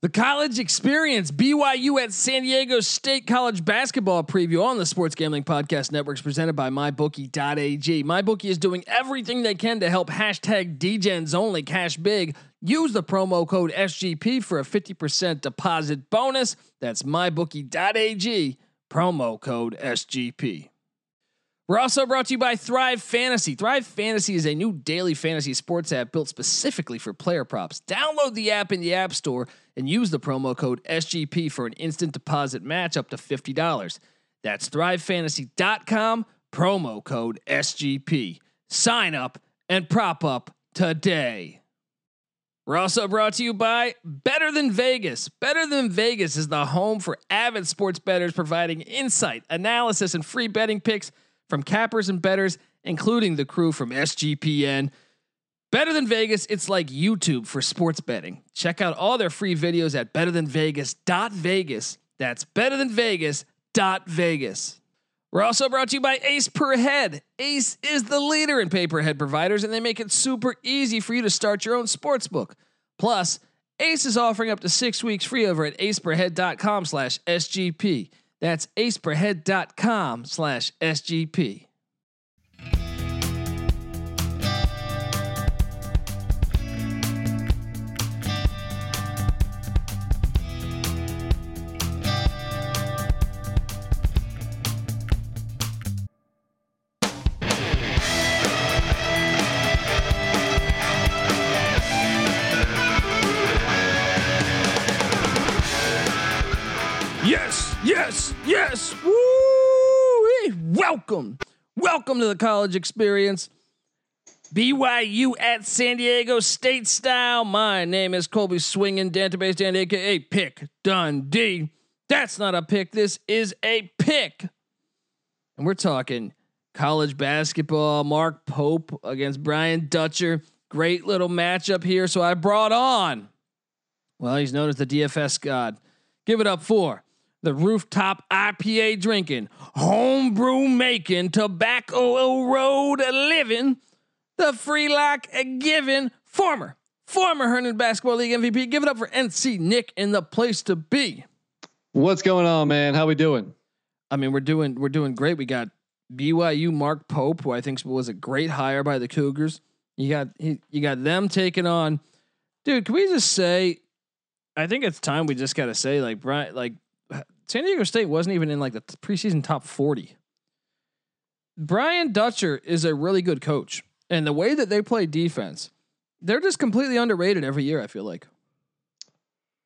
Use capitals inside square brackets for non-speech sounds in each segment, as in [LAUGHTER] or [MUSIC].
The college experience, BYU at San Diego State College basketball preview on the Sports Gambling Podcast Network is presented by MyBookie.ag. MyBookie is doing everything they can to help hashtag DGens only cash big. Use the promo code SGP for a 50% deposit bonus. That's MyBookie.ag, promo code SGP. We're also brought to you by Thrive Fantasy. Thrive Fantasy is a new daily fantasy sports app built specifically for player props. Download the app in the App Store and use the promo code SGP for an instant deposit match up to $50. That's thrivefantasy.com, promo code SGP. Sign up and prop up today. We're also brought to you by Better Than Vegas. Better Than Vegas is the home for avid sports bettors providing insight, analysis, and free betting picks from cappers and bettors, including the crew from SGPN. Better Than Vegas, it's like YouTube for sports betting. Check out all their free videos at betterthanvegas.vegas. That's betterthanvegas.vegas. We're also brought to you by Ace Per Head. Ace is the leader in pay-per-head providers, and they make it super easy for you to start your own sports book. Plus, Ace is offering up to six weeks free over at aceperhead.com slash SGP. That's aceperhead.com slash SGP. Yes, yes, yes. Woo! Welcome. Welcome to the college experience. BYU at San Diego State style. My name is Colby Swinging Database Dan, aka Pick Dundee. That's not a pick. This is a pick. And we're talking college basketball. Mark Pope against Brian Dutcher. Great little matchup here. So I brought on, well, he's known as the DFS God. Give it up for the rooftop IPA drinking, homebrew making, tobacco road living, the free lock giving, former, former Herndon Basketball League MVP. Give it up for NC Nick in the place to be. What's going on, man? How we doing? I mean, we're doing we're doing great. We got BYU Mark Pope, who I think was a great hire by the Cougars. You got he, you got them taking on, dude. Can we just say? I think it's time we just got to say like Brian, like San Diego State wasn't even in like the preseason top 40. Brian Dutcher is a really good coach. And the way that they play defense, they're just completely underrated every year, I feel like.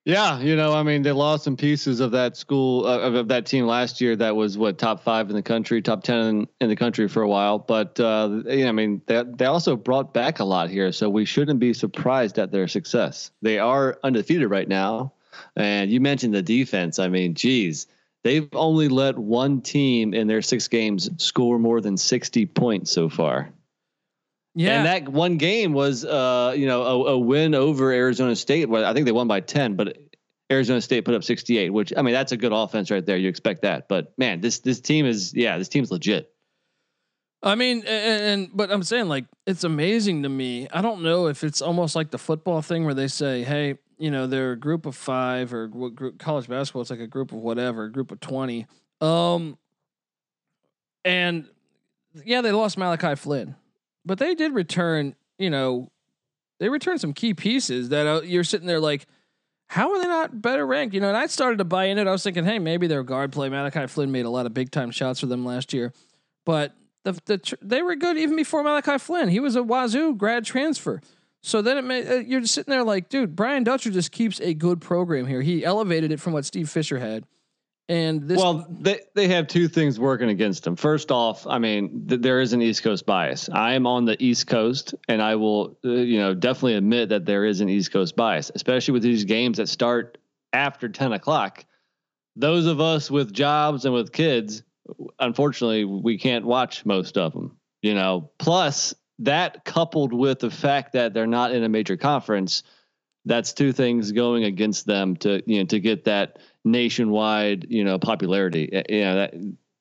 Yeah, you know, I mean, they lost some pieces of that school uh, of that team last year. That was what top five in the country, top ten in, in the country for a while. But uh, you know, I mean, they they also brought back a lot here, so we shouldn't be surprised at their success. They are undefeated right now. And you mentioned the defense. I mean, geez, they've only let one team in their six games score more than 60 points so far. Yeah. And that one game was, uh, you know, a, a win over Arizona State. Well, I think they won by 10, but Arizona State put up 68, which I mean, that's a good offense right there. You expect that, but man, this, this team is, yeah, this team's legit. I mean, and, and, but I'm saying like it's amazing to me. I don't know if it's almost like the football thing where they say, "Hey, you know they're a group of five or what group, college basketball it's like a group of whatever a group of 20 um and yeah they lost malachi flynn but they did return you know they returned some key pieces that uh, you're sitting there like how are they not better ranked? You know and i started to buy in it. I was thinking hey maybe their guard play malachi flynn made a lot of big time shots for them last year but the, the they were good even before malachi flynn. He was a Wazzu grad transfer so then it may, uh, you're sitting there like, dude, Brian Dutcher just keeps a good program here. He elevated it from what Steve Fisher had. And this well, they they have two things working against them. First off, I mean, th- there is an East Coast bias. I am on the East Coast, and I will, uh, you know, definitely admit that there is an East Coast bias, especially with these games that start after ten o'clock. Those of us with jobs and with kids, unfortunately, we can't watch most of them. You know, plus that coupled with the fact that they're not in a major conference, that's two things going against them to you know to get that nationwide you know popularity. You know that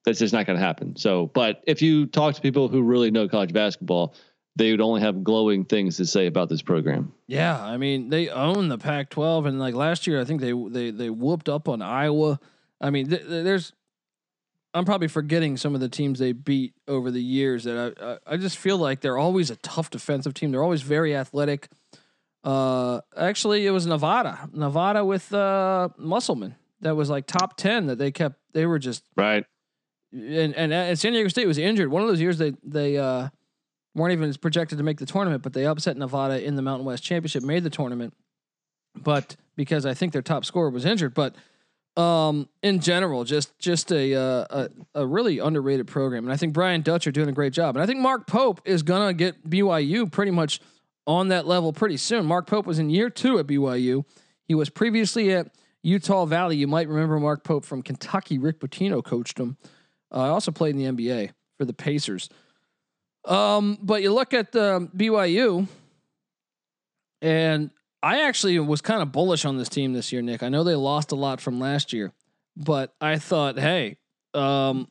that's just not going to happen. So, but if you talk to people who really know college basketball, they would only have glowing things to say about this program. Yeah, I mean they own the Pac-12, and like last year, I think they they they whooped up on Iowa. I mean, th- there's I'm probably forgetting some of the teams they beat over the years that I, I, I just feel like they're always a tough defensive team. They're always very athletic. Uh, actually, it was Nevada, Nevada with uh, Musselman that was like top ten that they kept. They were just right. And and, and San Diego State was injured. One of those years they they uh, weren't even projected to make the tournament, but they upset Nevada in the Mountain West Championship, made the tournament. But because I think their top scorer was injured, but um, in general, just just a, uh, a a really underrated program, and I think Brian Dutcher doing a great job, and I think Mark Pope is gonna get BYU pretty much on that level pretty soon. Mark Pope was in year two at BYU. He was previously at Utah Valley. You might remember Mark Pope from Kentucky. Rick Pitino coached him. I uh, also played in the NBA for the Pacers. Um, but you look at the BYU, and I actually was kind of bullish on this team this year, Nick. I know they lost a lot from last year, but I thought, hey, um,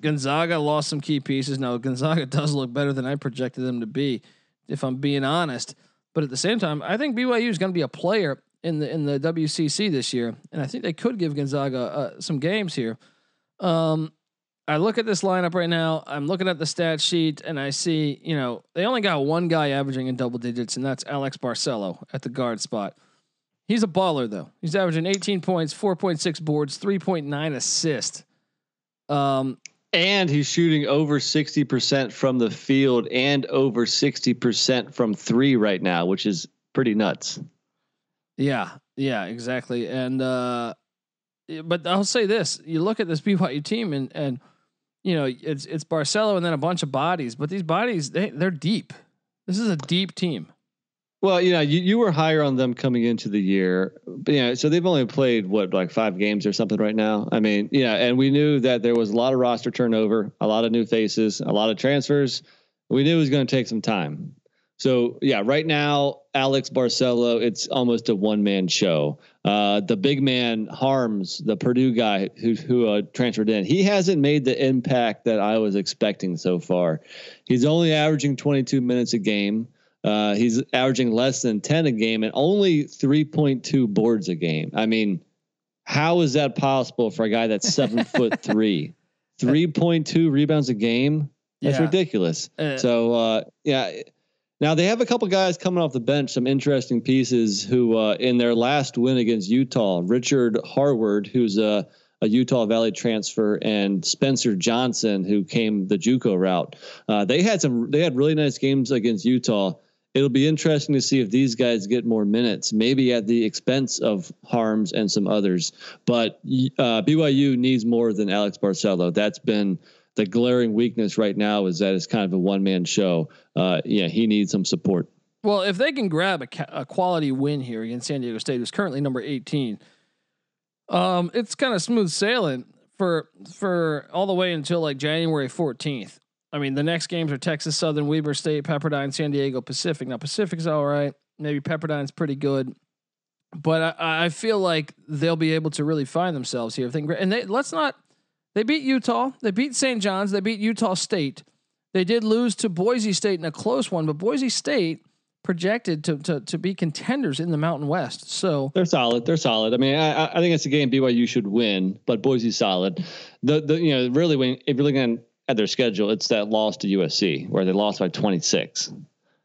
Gonzaga lost some key pieces. Now Gonzaga [LAUGHS] does look better than I projected them to be, if I'm being honest. But at the same time, I think BYU is going to be a player in the in the WCC this year, and I think they could give Gonzaga uh, some games here. Um, I look at this lineup right now. I'm looking at the stat sheet and I see, you know, they only got one guy averaging in double digits, and that's Alex Barcelo at the guard spot. He's a baller though. He's averaging 18 points, 4.6 boards, 3.9 assists. Um, and he's shooting over 60% from the field and over 60% from three right now, which is pretty nuts. Yeah, yeah, exactly. And uh but I'll say this: you look at this BYU team, and and you know, it's it's Barcelo and then a bunch of bodies, but these bodies they they're deep. This is a deep team. Well, you know, you, you were higher on them coming into the year, but yeah, so they've only played what like five games or something right now. I mean, yeah, and we knew that there was a lot of roster turnover, a lot of new faces, a lot of transfers. We knew it was going to take some time. So yeah, right now Alex Barcelo, it's almost a one man show. Uh, the big man Haarms the Purdue guy who who uh, transferred in, he hasn't made the impact that I was expecting so far. He's only averaging 22 minutes a game. Uh, he's averaging less than 10 a game and only 3.2 boards a game. I mean, how is that possible for a guy that's seven [LAUGHS] foot three? 3.2 rebounds a game? That's yeah. ridiculous. Uh, so uh, yeah now they have a couple guys coming off the bench, some interesting pieces who uh, in their last win against Utah, Richard Harward, who's a, a Utah Valley transfer, and Spencer Johnson, who came the JUCO route. Uh, they had some, they had really nice games against Utah. It'll be interesting to see if these guys get more minutes, maybe at the expense of Haarms and some others. But uh, BYU needs more than Alex Barcelo. That's been the glaring weakness right now is that it's kind of a one man show. Uh, yeah, he needs some support. Well, if they can grab a, a, quality win here against San Diego State, who's currently number 18, um, it's kind of smooth sailing for for all the way until like January 14th. I mean, the next games are Texas Southern, Weber State, Pepperdine, San Diego Pacific. Now, Pacific's all right. Maybe Pepperdine's pretty good, but I, I feel like they'll be able to really find themselves here. If they, and they, let's not they beat Utah. They beat St. John's. They beat Utah State. They did lose to Boise State in a close one, but Boise State projected to to to be contenders in the Mountain West. So they're solid. They're solid. I mean, I, I think it's a game BYU should win, but Boise's solid. The the you know really when if you're looking at their schedule, it's that loss to USC where they lost by 26.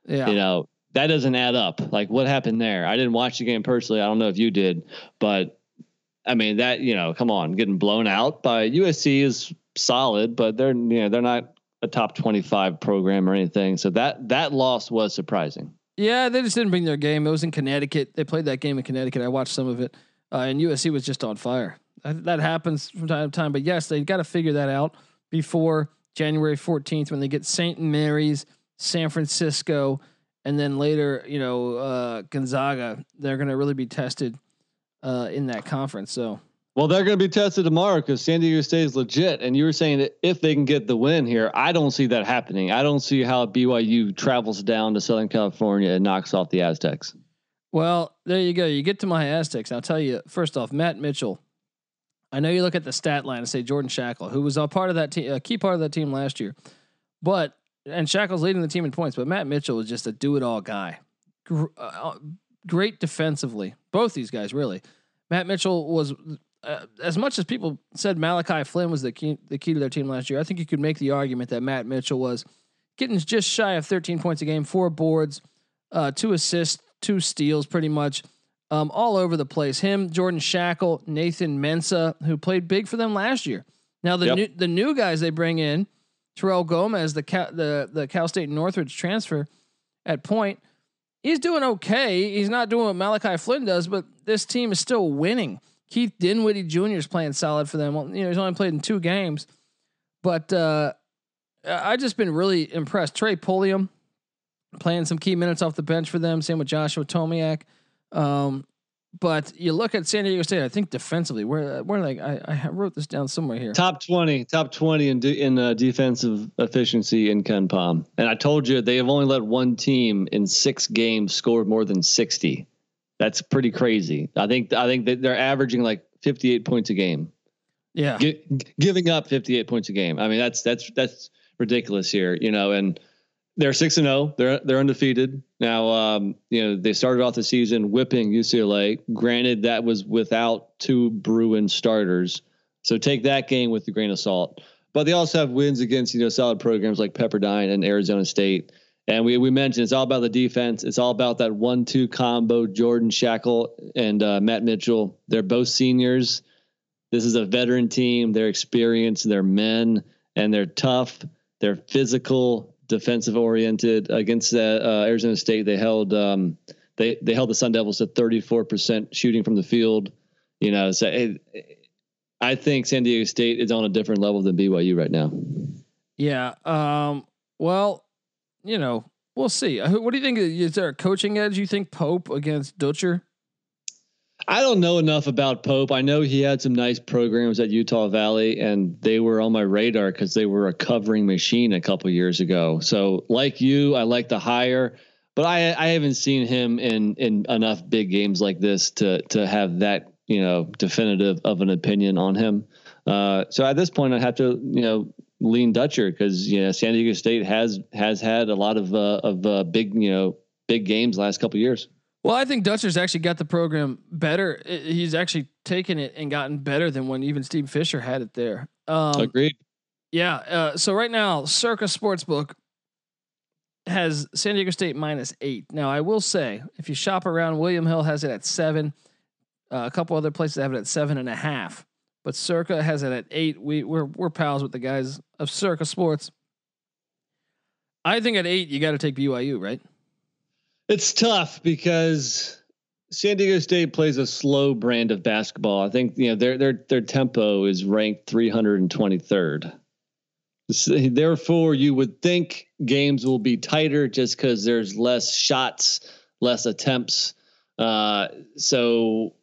Yeah, you know that doesn't add up. Like what happened there? I didn't watch the game personally. I don't know if you did, but I mean that you know, come on, getting blown out by USC is solid, but they're you know they're not a top twenty five program or anything. So that that loss was surprising. Yeah, they just didn't bring their game. It was in Connecticut. They played that game in Connecticut. I watched some of it, uh, and USC was just on fire. That, that happens from time to time. But yes, they got to figure that out before January fourteenth when they get St. Mary's, San Francisco, and then later, you know, uh, Gonzaga. They're going to really be tested uh, in that conference. So. Well, they're going to be tested tomorrow because San Diego State is legit. And you were saying that if they can get the win here, I don't see that happening. I don't see how BYU travels down to Southern California and knocks off the Aztecs. Well, there you go. You get to my Aztecs. I'll tell you first off, Matt Mitchell. I know you look at the stat line and say Jordan Schakel, who was a part of that team, a key part of that team last year, but and Schakel's leading the team in points, but Matt Mitchell was just a do it all guy. Gr- uh, great defensively, both these guys really. Matt Mitchell was uh, as much as people said Malachi Flynn was the key the key to their team last year. I think you could make the argument that Matt Mitchell was getting just shy of 13 points a game, four boards, uh, two assists, two steals, pretty much. Um, all over the place. Him, Jordan Schakel, Nathan Mensah, who played big for them last year. Now the yep. new the new guys they bring in, Terrell Gomez, the Cal, the the Cal State Northridge transfer at point, he's doing okay. He's not doing what Malachi Flynn does, but this team is still winning. Keith Dinwiddie Jr. is playing solid for them. Well, you know, he's only played in two games, but uh, I just been really impressed. Trey Pulliam playing some key minutes off the bench for them. Same with Joshua Tomaic. Um, but you look at San Diego State. I think defensively, where where like I, I wrote this down somewhere here. Top twenty, top twenty in de, in uh, defensive efficiency in KenPom. And I told you they have only let one team in six games score more than sixty. That's pretty crazy. I think I think that they're averaging like fifty eight points a game. Yeah, G- giving up fifty eight points a game. I mean that's that's that's ridiculous here. You know, and they're six and zero. Oh. They're they're undefeated now. Um, you know they started off the season whipping UCLA. Granted, that was without two Bruin starters, so take that game with a grain of salt. But they also have wins against you know solid programs like Pepperdine and Arizona State. And we we mentioned it's all about the defense. It's all about that one-two combo. Jordan Schakel and uh, Matt Mitchell. They're both seniors. This is a veteran team. They're experienced. They're men, and they're tough. They're physical defensive oriented against uh, uh, Arizona State. They held um, they they held the Sun Devils to 34 percent shooting from the field. You know, so it, I think San Diego State is on a different level than BYU right now. Yeah. Um, well, you know, we'll see. What do you think? Is there a coaching edge? You think Pope against Dutcher? I don't know enough about Pope. I know he had some nice programs at Utah Valley, and they were on my radar because they were a covering machine a couple years ago. So, like you, I like the hire, but I I haven't seen him in in enough big games like this to to have that you know definitive of an opinion on him. Uh, so at this point, I have to you know lean Dutcher because you know San Diego State has has had a lot of uh, of uh, big you know big games last couple years. Well, I think Dutcher's actually got the program better. He's actually taken it and gotten better than when even Steve Fisher had it there. Um, Agreed. Yeah. Uh, so right now, Circa Sportsbook has San Diego State minus eight. Now, I will say, if you shop around, William Hill has it at seven. Uh, a couple other places have it at seven and a half, but Circa has it at eight. We we're we're pals with the guys of Circa Sports. I think at eight, you got to take BYU, right? It's tough because San Diego State plays a slow brand of basketball. I think you know their their their tempo is ranked 323rd. Therefore, you would think games will be tighter just because there's less shots, less attempts. Uh, so,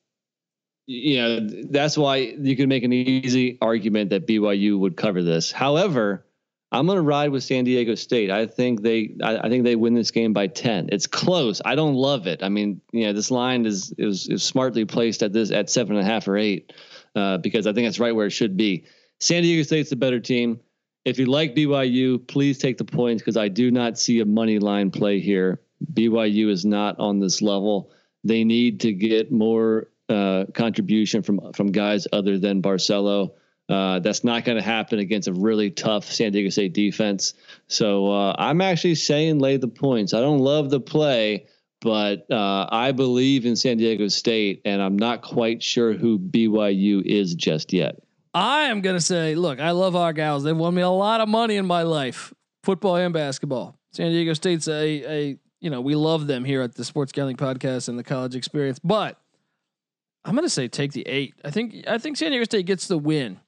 you know, that's why you can make an easy argument that BYU would cover this. However, I'm going to ride with San Diego State. I think they, I, I, think they win this game by ten. It's close. I don't love it. I mean, you know, this line is is, is smartly placed at this at seven and a half or eight uh, because I think that's right where it should be. San Diego State's the better team. If you like BYU, please take the points because I do not see a money line play here. BYU is not on this level. They need to get more uh, contribution from from guys other than Barcelo. Uh, that's not going to happen against a really tough San Diego State defense. So uh, I'm actually saying lay the points. I don't love the play, but uh, I believe in San Diego State, and I'm not quite sure who BYU is just yet. I am going to say, look, I love our gals. They've won me a lot of money in my life, football and basketball. San Diego State's a, a you know, we love them here at the Sports Gambling Podcast and the college experience, but I'm going to say take the eight. I think I think San Diego State gets the win.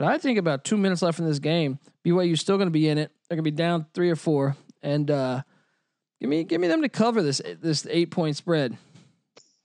But I think about two minutes left in this game, BYU's still going to be in it. They're going to be down three or four, and uh, give me give me them to cover this this eight point spread.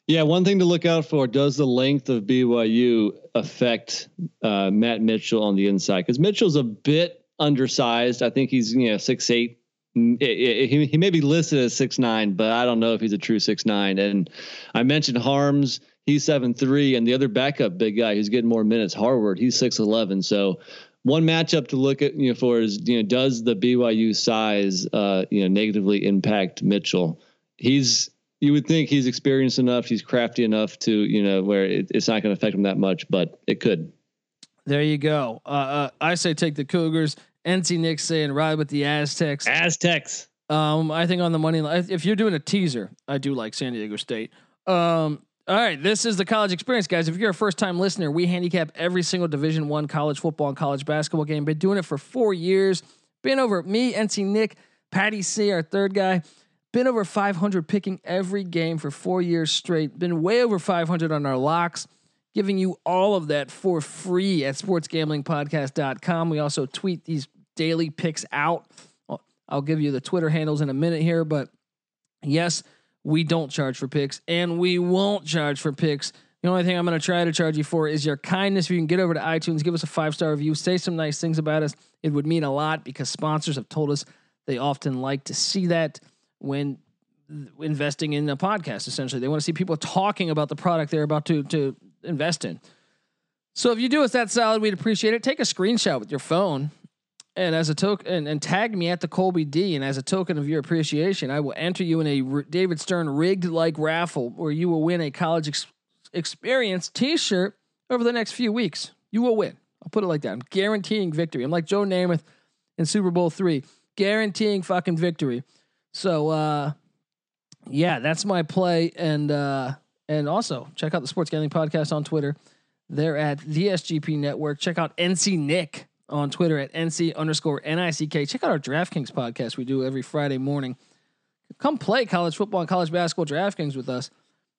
Yeah, one thing to look out for: does the length of BYU affect uh, Matt Mitchell on the inside? Because Mitchell's a bit undersized. I think he's you know six eight. He, he may be listed as six nine, but I don't know if he's a true six nine. And I mentioned Haarms he's seven three, and the other backup big guy who's getting more minutes, Harward, he's six eleven. So one matchup to look at you know for is you know does the BYU size uh, you know negatively impact Mitchell? He's you would think he's experienced enough, he's crafty enough to you know where it, it's not going to affect him that much, but it could. There you go. Uh, uh, I say take the Cougars. NC Nick saying ride with the Aztecs. Aztecs. Um, I think on the money line, if you're doing a teaser, I do like San Diego State. Um, all right, this is the college experience, guys. If you're a first time listener, we handicap every single Division One college football and college basketball game. Been doing it for four years. Been over me, NC Nick, Patty C, our third guy. Been over 500 picking every game for four years straight. Been way over 500 on our locks giving you all of that for free at sportsgamblingpodcast.com. We also tweet these daily picks out. I'll give you the Twitter handles in a minute here, but yes, we don't charge for picks and we won't charge for picks. The only thing I'm going to try to charge you for is your kindness. If you can get over to iTunes, give us a five star review, say some nice things about us, it would mean a lot because sponsors have told us they often like to see that when investing in a podcast. Essentially, they want to see people talking about the product they're about to to invest in. So if you do us that solid, we'd appreciate it. Take a screenshot with your phone and as a token and, and tag me at the Colby D. And as a token of your appreciation, I will enter you in a David Stern rigged like raffle where you will win a college ex- experience T-shirt over the next few weeks. You will win. I'll put it like that. I'm guaranteeing victory. I'm like Joe Namath in Super Bowl three, guaranteeing fucking victory. So uh, yeah, that's my play. And uh, and also check out the Sports Gambling Podcast on Twitter. They're at the SGP Network. Check out NC Nick on Twitter at NC underscore NICK. Check out our DraftKings podcast we do every Friday morning. Come play college football and college basketball DraftKings with us.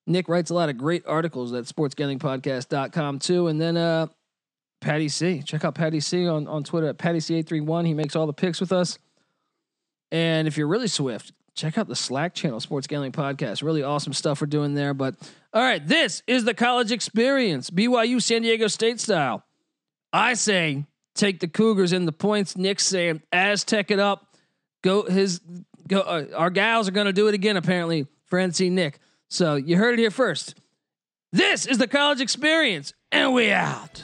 Nick writes a lot of great articles at sportsgamblingpodcast.com too. And then uh, Patty C. Check out Patty C on, on Twitter at Patty C831. He makes all the picks with us. And if you're really swift, check out the Slack channel, Sports Gambling Podcast. Really awesome stuff we're doing there. But all right, this is the college experience, BYU San Diego State style. I say take the Cougars in the points. Nick saying Aztec it up. Go his go. Uh, our gals are to do it again apparently for NC Nick. So you heard it here first. This is the college experience, and we out.